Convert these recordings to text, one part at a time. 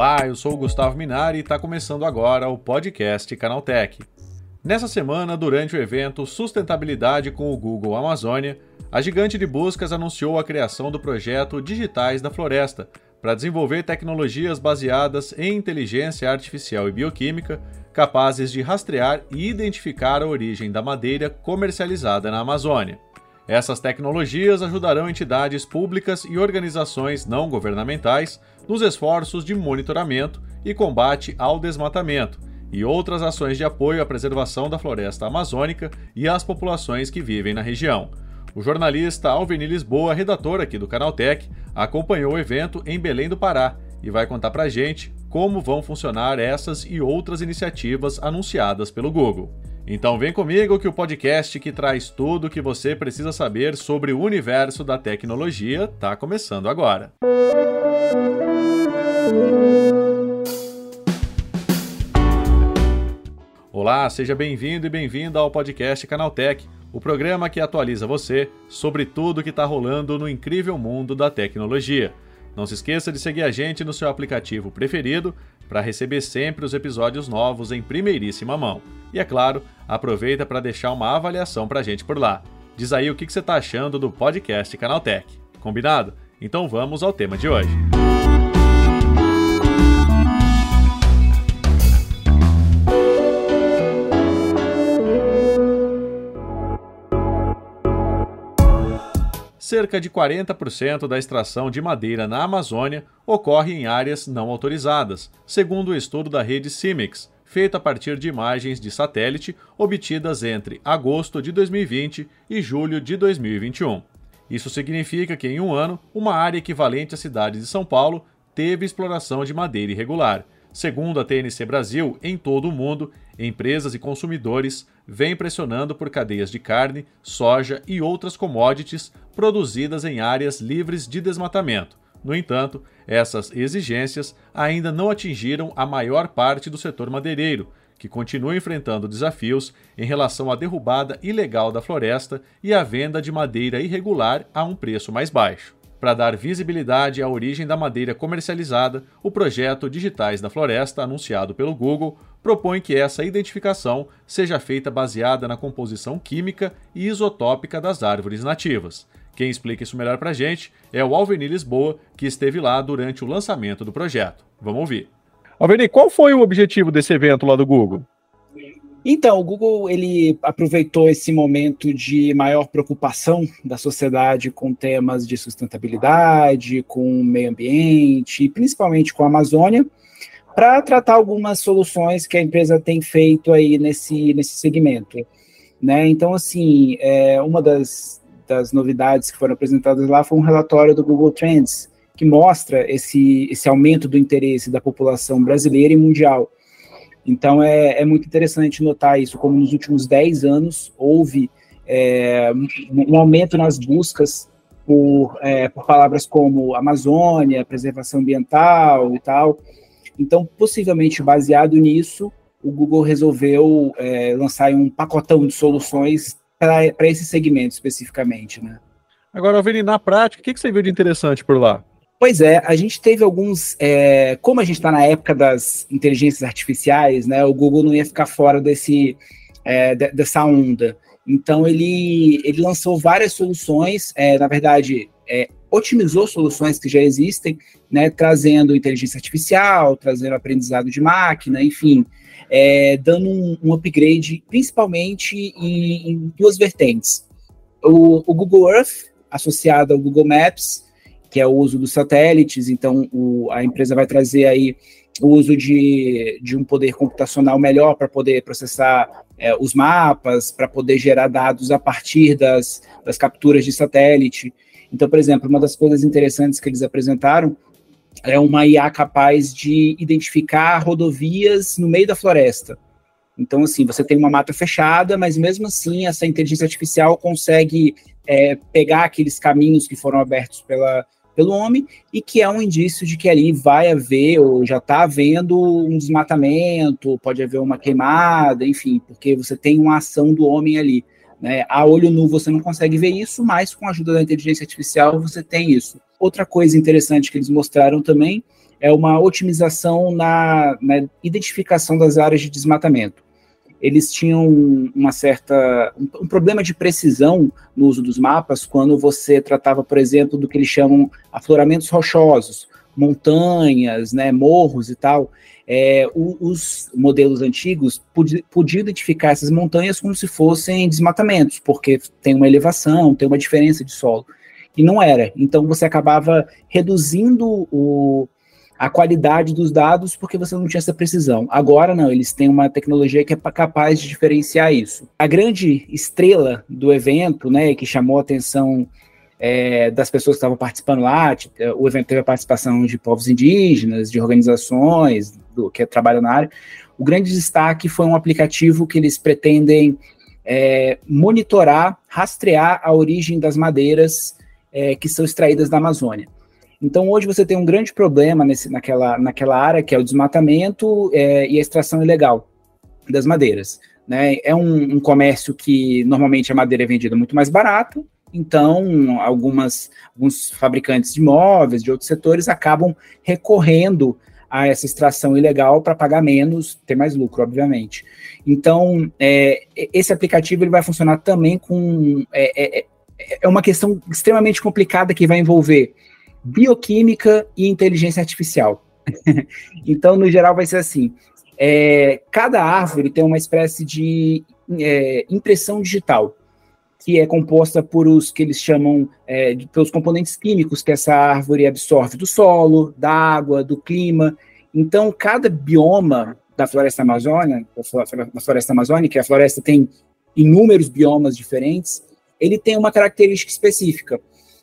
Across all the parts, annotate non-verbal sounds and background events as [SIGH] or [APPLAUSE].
Olá, eu sou o Gustavo Minari e está começando agora o podcast Canaltech. Nessa semana, durante o evento Sustentabilidade com o Google Amazônia, a gigante de buscas anunciou a criação do projeto Digitais da Floresta para desenvolver tecnologias baseadas em inteligência artificial e bioquímica capazes de rastrear e identificar a origem da madeira comercializada na Amazônia. Essas tecnologias ajudarão entidades públicas e organizações não governamentais nos esforços de monitoramento e combate ao desmatamento e outras ações de apoio à preservação da floresta amazônica e às populações que vivem na região. O jornalista Alveni Lisboa, redator aqui do Canaltech, acompanhou o evento em Belém do Pará e vai contar pra gente como vão funcionar essas e outras iniciativas anunciadas pelo Google. Então vem comigo que o podcast que traz tudo o que você precisa saber sobre o universo da tecnologia está começando agora. Olá, seja bem-vindo e bem-vinda ao podcast Canaltech, o programa que atualiza você sobre tudo que está rolando no incrível mundo da tecnologia. Não se esqueça de seguir a gente no seu aplicativo preferido para receber sempre os episódios novos em primeiríssima mão. E é claro, aproveita para deixar uma avaliação para a gente por lá. Diz aí o que você está achando do podcast Canaltech. Combinado? Então vamos ao tema de hoje. Cerca de 40% da extração de madeira na Amazônia ocorre em áreas não autorizadas, segundo o estudo da rede CIMIX, feito a partir de imagens de satélite obtidas entre agosto de 2020 e julho de 2021. Isso significa que, em um ano, uma área equivalente à cidade de São Paulo teve exploração de madeira irregular. Segundo a TNC Brasil, em todo o mundo, empresas e consumidores vêm pressionando por cadeias de carne, soja e outras commodities produzidas em áreas livres de desmatamento. No entanto, essas exigências ainda não atingiram a maior parte do setor madeireiro, que continua enfrentando desafios em relação à derrubada ilegal da floresta e à venda de madeira irregular a um preço mais baixo. Para dar visibilidade à origem da madeira comercializada, o projeto Digitais da Floresta, anunciado pelo Google, propõe que essa identificação seja feita baseada na composição química e isotópica das árvores nativas. Quem explica isso melhor para a gente é o Alveni Lisboa, que esteve lá durante o lançamento do projeto. Vamos ouvir. Alveni, qual foi o objetivo desse evento lá do Google? Então, o Google ele aproveitou esse momento de maior preocupação da sociedade com temas de sustentabilidade, com o meio ambiente, principalmente com a Amazônia, para tratar algumas soluções que a empresa tem feito aí nesse, nesse segmento. Né? Então, assim, é, uma das, das novidades que foram apresentadas lá foi um relatório do Google Trends, que mostra esse, esse aumento do interesse da população brasileira e mundial. Então é, é muito interessante notar isso, como nos últimos 10 anos houve é, um aumento nas buscas por, é, por palavras como Amazônia, preservação ambiental e tal. Então, possivelmente baseado nisso, o Google resolveu é, lançar um pacotão de soluções para esse segmento especificamente, né? Agora, Alveni, na prática, o que, que você viu de interessante por lá? Pois é, a gente teve alguns. É, como a gente está na época das inteligências artificiais, né? O Google não ia ficar fora desse, é, dessa onda. Então ele, ele lançou várias soluções, é, na verdade, otimizou soluções que já existem, né, trazendo inteligência artificial, trazendo aprendizado de máquina, enfim, dando um, um, upgrade principalmente em, em duas vertentes. O, o, Google Earth, associado ao Google Maps, que é o uso dos satélites, então o, a empresa vai trazer aí o uso de, de um poder computacional melhor para poder processar é, os mapas, para poder gerar dados a partir das, das capturas de satélite. Então, por exemplo, uma das coisas interessantes que eles apresentaram é uma IA capaz de identificar rodovias no meio da floresta. Então, assim, você tem uma mata fechada, mas mesmo assim, essa inteligência artificial consegue é, pegar aqueles caminhos que foram abertos pela, pelo homem e que é um indício de que ali vai haver, ou já está havendo, um desmatamento, pode haver uma queimada, enfim, porque você tem uma ação do homem ali. Né? A olho nu você não consegue ver isso, mas com a ajuda da inteligência artificial você tem isso. Outra coisa interessante que eles mostraram também é uma otimização na, na identificação das áreas de desmatamento. Eles tinham uma certa um, um, problema de precisão no uso dos mapas quando você tratava, por exemplo, do que eles chamam afloramentos rochosos, montanhas, né, morros e tal. É, os modelos antigos podiam identificar essas montanhas como se fossem desmatamentos, porque tem uma elevação, tem uma diferença de solo. E não era. Então você acabava reduzindo o, a qualidade dos dados porque você não tinha essa precisão. Agora não, eles têm uma tecnologia que é capaz de diferenciar isso. A grande estrela do evento, né, que chamou a atenção é, das pessoas que estavam participando lá, o evento teve a participação de povos indígenas, de organizações do, que trabalham na área. O grande destaque foi um aplicativo que eles pretendem é, monitorar, rastrear a origem das madeiras é, que são extraídas da Amazônia. Então, hoje você tem um grande problema nesse, naquela, naquela área, que é o desmatamento é, e a extração ilegal das madeiras. Né? É um, um, comércio que normalmente a madeira é vendida muito mais barato, então algumas, alguns fabricantes de móveis, de outros setores, acabam recorrendo a essa extração ilegal para pagar menos, ter mais lucro, obviamente. Então, é, esse aplicativo ele vai funcionar também com. É, é, é uma questão extremamente complicada que vai envolver bioquímica e inteligência artificial. [LAUGHS] então, no geral, vai ser assim: é, cada árvore tem uma espécie de é, impressão digital, que é composta por os que eles chamam é, de, pelos componentes químicos que essa árvore absorve do solo, da água, do clima. Então, cada bioma da floresta amazônica, da floresta amazônica, a floresta tem inúmeros biomas diferentes, ele tem uma característica específica.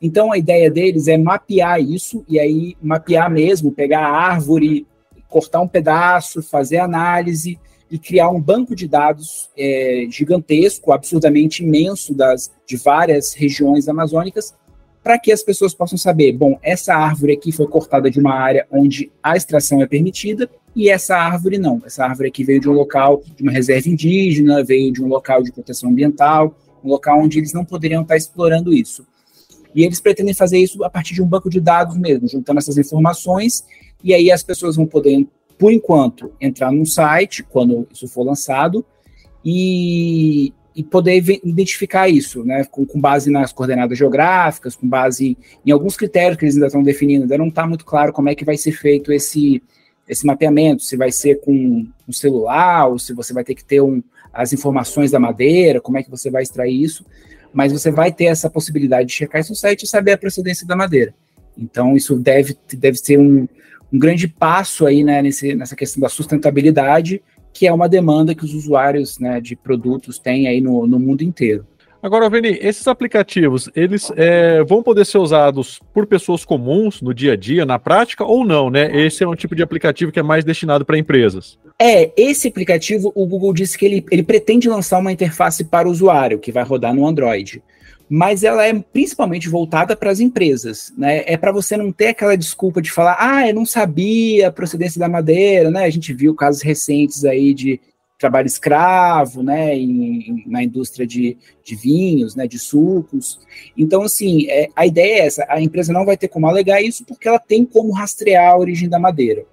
Então a ideia deles é mapear isso e aí mapear mesmo, pegar a árvore, cortar um pedaço, fazer análise e criar um banco de dados é, gigantesco, absurdamente imenso das de várias regiões amazônicas, para que as pessoas possam saber, bom, essa árvore aqui foi cortada de uma área onde a extração é permitida e essa árvore não. Essa árvore aqui veio de um local de uma reserva indígena, veio de um local de proteção ambiental, um local onde eles não poderiam estar explorando isso. E eles pretendem fazer isso a partir de um banco de dados mesmo, juntando essas informações, e aí as pessoas vão poder, por enquanto, entrar num site, quando isso for lançado, e, e poder identificar isso, né, com, com, base nas coordenadas geográficas, com base em, alguns critérios que eles ainda estão definindo, ainda não está muito claro como é que vai ser feito esse, esse mapeamento, se vai ser com um celular, ou se você vai ter que ter um, as informações da madeira, como é que você vai extrair isso, mas você vai ter essa possibilidade de checar esse site e saber a procedência da madeira. Então, isso deve, deve ser um, um grande passo aí né, nesse, nessa questão da sustentabilidade, que é uma demanda que os usuários né, de produtos têm aí no, no mundo inteiro. Agora, Veni, esses aplicativos, eles é, vão poder ser usados por pessoas comuns no dia a dia, na prática, ou não, né? Esse é um tipo de aplicativo que é mais destinado para empresas. É, esse aplicativo, o Google disse que ele, ele pretende lançar uma interface para o usuário, que vai rodar no Android. Mas ela é principalmente voltada para as empresas, né? É para você não ter aquela desculpa de falar, ah, eu não sabia a procedência da madeira, né? A gente viu casos recentes aí de trabalho escravo, né, em, na indústria de, de, vinhos, né, de sucos. Então, assim, é, a ideia é essa: a empresa não vai ter como alegar isso porque ela tem como rastrear a origem da madeira.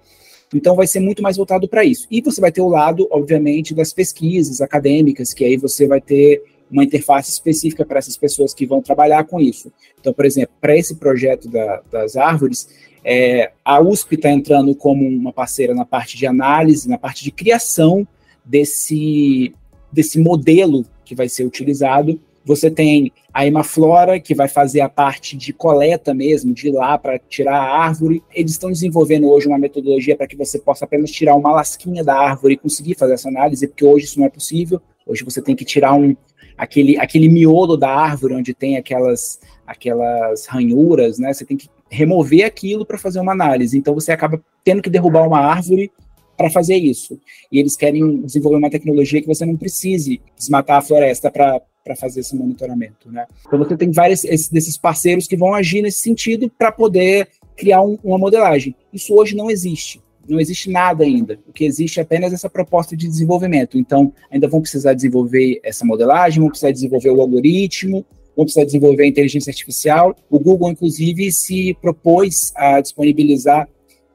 Então, vai ser muito mais voltado para isso. E você vai ter o lado, obviamente, das pesquisas acadêmicas, que aí você vai ter uma interface específica para essas pessoas que vão trabalhar com isso. Então, por exemplo, para esse projeto da, das árvores, é, a USP está entrando como uma parceira na parte de análise, na parte de criação desse, desse modelo que vai ser utilizado. Você tem a Emaflora, que vai fazer a parte de coleta mesmo, de ir lá para tirar a árvore. Eles estão desenvolvendo hoje uma metodologia para que você possa apenas tirar uma lasquinha da árvore e conseguir fazer essa análise, porque hoje isso não é possível. Hoje você tem que tirar um, aquele, aquele miolo da árvore onde tem aquelas, aquelas ranhuras, né? Você tem que remover aquilo para fazer uma análise. Então você acaba tendo que derrubar uma árvore para fazer isso. E eles querem desenvolver uma tecnologia que você não precise desmatar a floresta para fazer esse monitoramento. Né? Então você tem vários esses, desses parceiros que vão agir nesse sentido para poder criar um, uma modelagem. Isso hoje não existe. Não existe nada ainda. O que existe é apenas essa proposta de desenvolvimento. Então, ainda vão precisar desenvolver essa modelagem, vão precisar desenvolver o algoritmo, vão precisar desenvolver a inteligência artificial. O Google, inclusive, se propôs a disponibilizar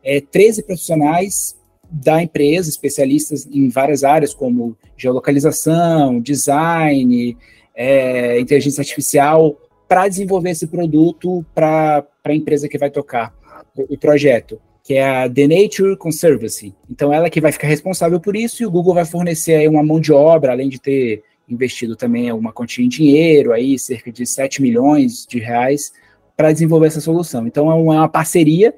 é, 13 profissionais da empresa, especialistas em várias áreas, como geolocalização, design, é, inteligência artificial, para desenvolver esse produto para a empresa que vai tocar o, projeto que é a The Nature Conservancy. Então, ela que vai ficar responsável por isso e o Google vai fornecer uma mão de obra, além de ter investido também alguma quantia em dinheiro, aí cerca de 7 milhões de reais, para desenvolver essa solução. Então, é uma parceria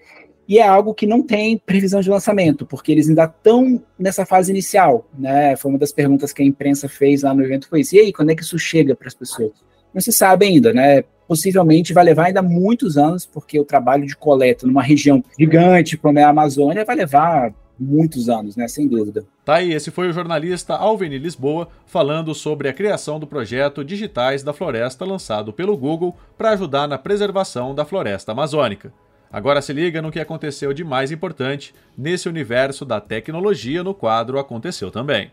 e é algo que não tem previsão de lançamento, porque eles ainda estão nessa fase inicial, né? Foi uma das perguntas que a imprensa fez lá no evento, foi isso. E aí, quando é que isso chega para as pessoas? Não se sabe ainda, né? Possivelmente vai levar ainda muitos anos, porque o trabalho de coleta numa região gigante como é a Amazônia vai levar muitos anos, né? Sem dúvida. Tá aí, esse foi o jornalista Alveni Lisboa falando sobre a criação do projeto Digitais da Floresta lançado pelo Google para ajudar na preservação da floresta amazônica. Agora se liga no que aconteceu de mais importante nesse universo da tecnologia no quadro Aconteceu também.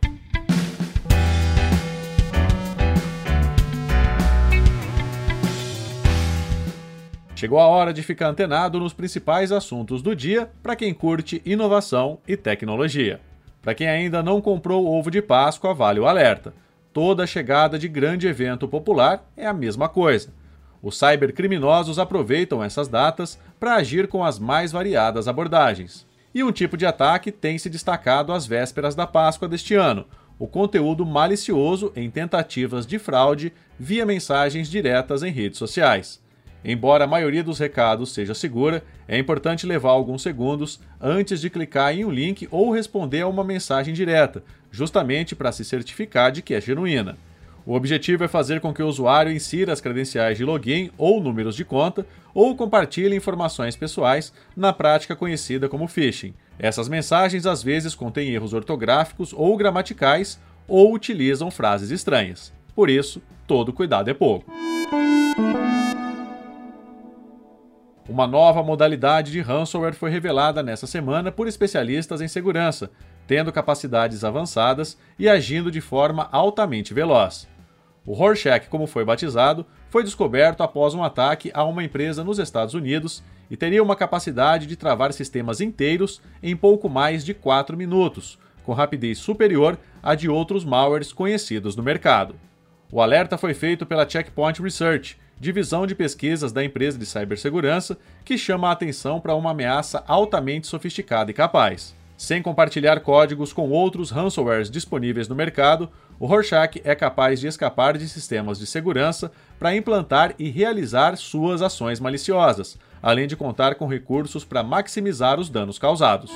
Chegou a hora de ficar antenado nos principais assuntos do dia para quem curte inovação e tecnologia. Para quem ainda não comprou o ovo de Páscoa, vale o alerta. Toda chegada de grande evento popular é a mesma coisa. Os cybercriminosos aproveitam essas datas para agir com as mais variadas abordagens. E um tipo de ataque tem se destacado às vésperas da Páscoa deste ano: o conteúdo malicioso em tentativas de fraude via mensagens diretas em redes sociais. Embora a maioria dos recados seja segura, é importante levar alguns segundos antes de clicar em um link ou responder a uma mensagem direta, justamente para se certificar de que é genuína. O objetivo é fazer com que o usuário insira as credenciais de login ou números de conta ou compartilhe informações pessoais, na prática conhecida como phishing. Essas mensagens às vezes contêm erros ortográficos ou gramaticais ou utilizam frases estranhas. Por isso, todo cuidado é pouco. Uma nova modalidade de ransomware foi revelada nesta semana por especialistas em segurança, tendo capacidades avançadas e agindo de forma altamente veloz. O Rorschach, como foi batizado, foi descoberto após um ataque a uma empresa nos Estados Unidos e teria uma capacidade de travar sistemas inteiros em pouco mais de 4 minutos, com rapidez superior à de outros malwares conhecidos no mercado. O alerta foi feito pela Checkpoint Research, divisão de pesquisas da empresa de cibersegurança, que chama a atenção para uma ameaça altamente sofisticada e capaz. Sem compartilhar códigos com outros ransomwares disponíveis no mercado, o Rorschach é capaz de escapar de sistemas de segurança para implantar e realizar suas ações maliciosas, além de contar com recursos para maximizar os danos causados.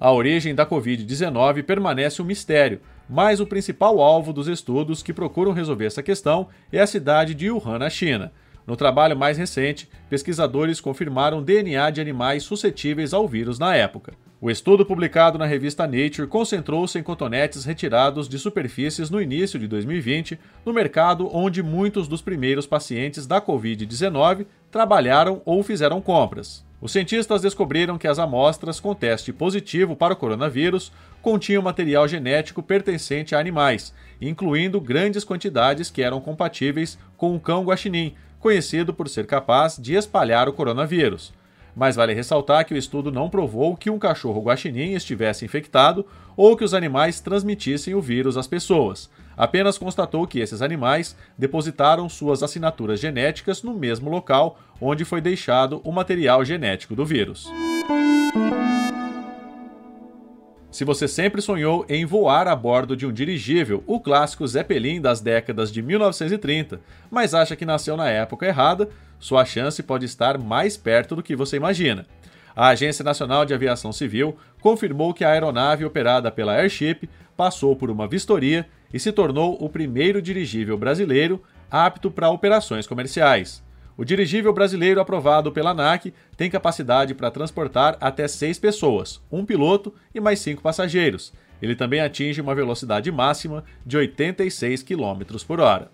A origem da Covid-19 permanece um mistério, mas o principal alvo dos estudos que procuram resolver essa questão é a cidade de Wuhan, na China. No trabalho mais recente, pesquisadores confirmaram DNA de animais suscetíveis ao vírus na época. O estudo publicado na revista Nature concentrou-se em cotonetes retirados de superfícies no início de 2020, no mercado onde muitos dos primeiros pacientes da Covid-19 trabalharam ou fizeram compras. Os cientistas descobriram que as amostras com teste positivo para o coronavírus continham material genético pertencente a animais, incluindo grandes quantidades que eram compatíveis com o cão guaxinim, conhecido por ser capaz de espalhar o coronavírus. Mas vale ressaltar que o estudo não provou que um cachorro guaxinim estivesse infectado ou que os animais transmitissem o vírus às pessoas. Apenas constatou que esses animais depositaram suas assinaturas genéticas no mesmo local onde foi deixado o material genético do vírus. Se você sempre sonhou em voar a bordo de um dirigível, o clássico Zeppelin das décadas de 1930, mas acha que nasceu na época errada, sua chance pode estar mais perto do que você imagina. A Agência Nacional de Aviação Civil confirmou que a aeronave operada pela Airship passou por uma vistoria e se tornou o primeiro dirigível brasileiro apto para operações comerciais. O dirigível brasileiro aprovado pela ANAC tem capacidade para transportar até seis pessoas, um piloto e mais cinco passageiros. Ele também atinge uma velocidade máxima de 86 km por hora.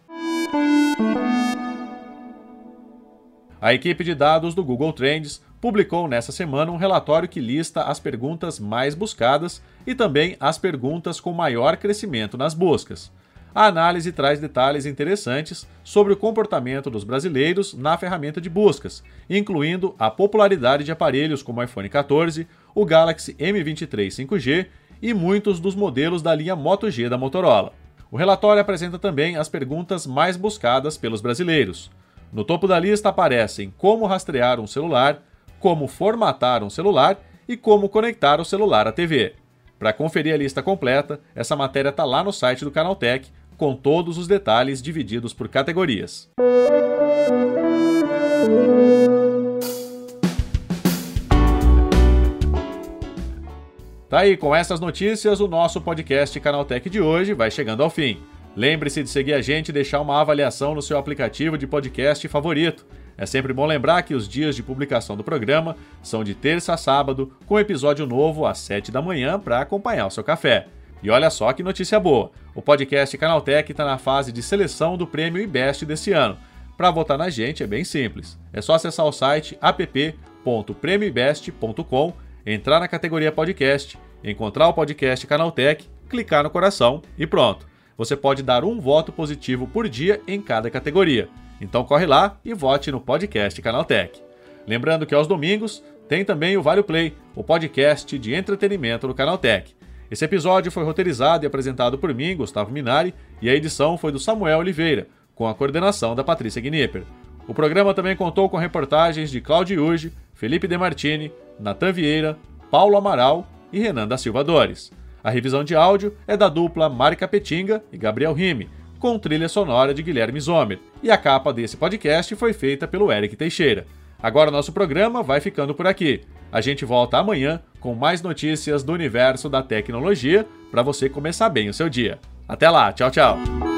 A equipe de dados do Google Trends publicou nesta semana um relatório que lista as perguntas mais buscadas e também as perguntas com maior crescimento nas buscas. A análise traz detalhes interessantes sobre o comportamento dos brasileiros na ferramenta de buscas, incluindo a popularidade de aparelhos como o iPhone 14, o Galaxy M23 5G e muitos dos modelos da linha Moto G da Motorola. O relatório apresenta também as perguntas mais buscadas pelos brasileiros. No topo da lista aparecem como rastrear um celular, como formatar um celular e como conectar o celular à TV. Para conferir a lista completa, essa matéria está lá no site do Canaltech, com todos os detalhes divididos por categorias. Tá aí, com essas notícias, o nosso podcast Canaltech de hoje vai chegando ao fim. Lembre-se de seguir a gente e deixar uma avaliação no seu aplicativo de podcast favorito. É sempre bom lembrar que os dias de publicação do programa são de terça a sábado, com episódio novo às 7 da manhã para acompanhar o seu café. E olha só que notícia boa! O podcast Canaltech está na fase de seleção do prêmio IBEST desse ano. Para votar na gente é bem simples. É só acessar o site app.premioibest.com, entrar na categoria podcast, encontrar o podcast Canaltech, clicar no coração e pronto. Você pode dar um voto positivo por dia em cada categoria. Então corre lá e vote no podcast Canaltech. Lembrando que aos domingos tem também o Vale Play, o podcast de entretenimento do Canaltech. Esse episódio foi roteirizado e apresentado por mim, Gustavo Minari, e a edição foi do Samuel Oliveira, com a coordenação da Patrícia Gnipper. O programa também contou com reportagens de Claudio Uge, Felipe Demartini, Natan Vieira, Paulo Amaral e Renan da Silva Dores. A revisão de áudio é da dupla Marca Petinga e Gabriel Rime, com trilha sonora de Guilherme Zomer, e a capa desse podcast foi feita pelo Eric Teixeira. Agora nosso programa vai ficando por aqui. A gente volta amanhã com mais notícias do universo da tecnologia para você começar bem o seu dia. Até lá, tchau, tchau.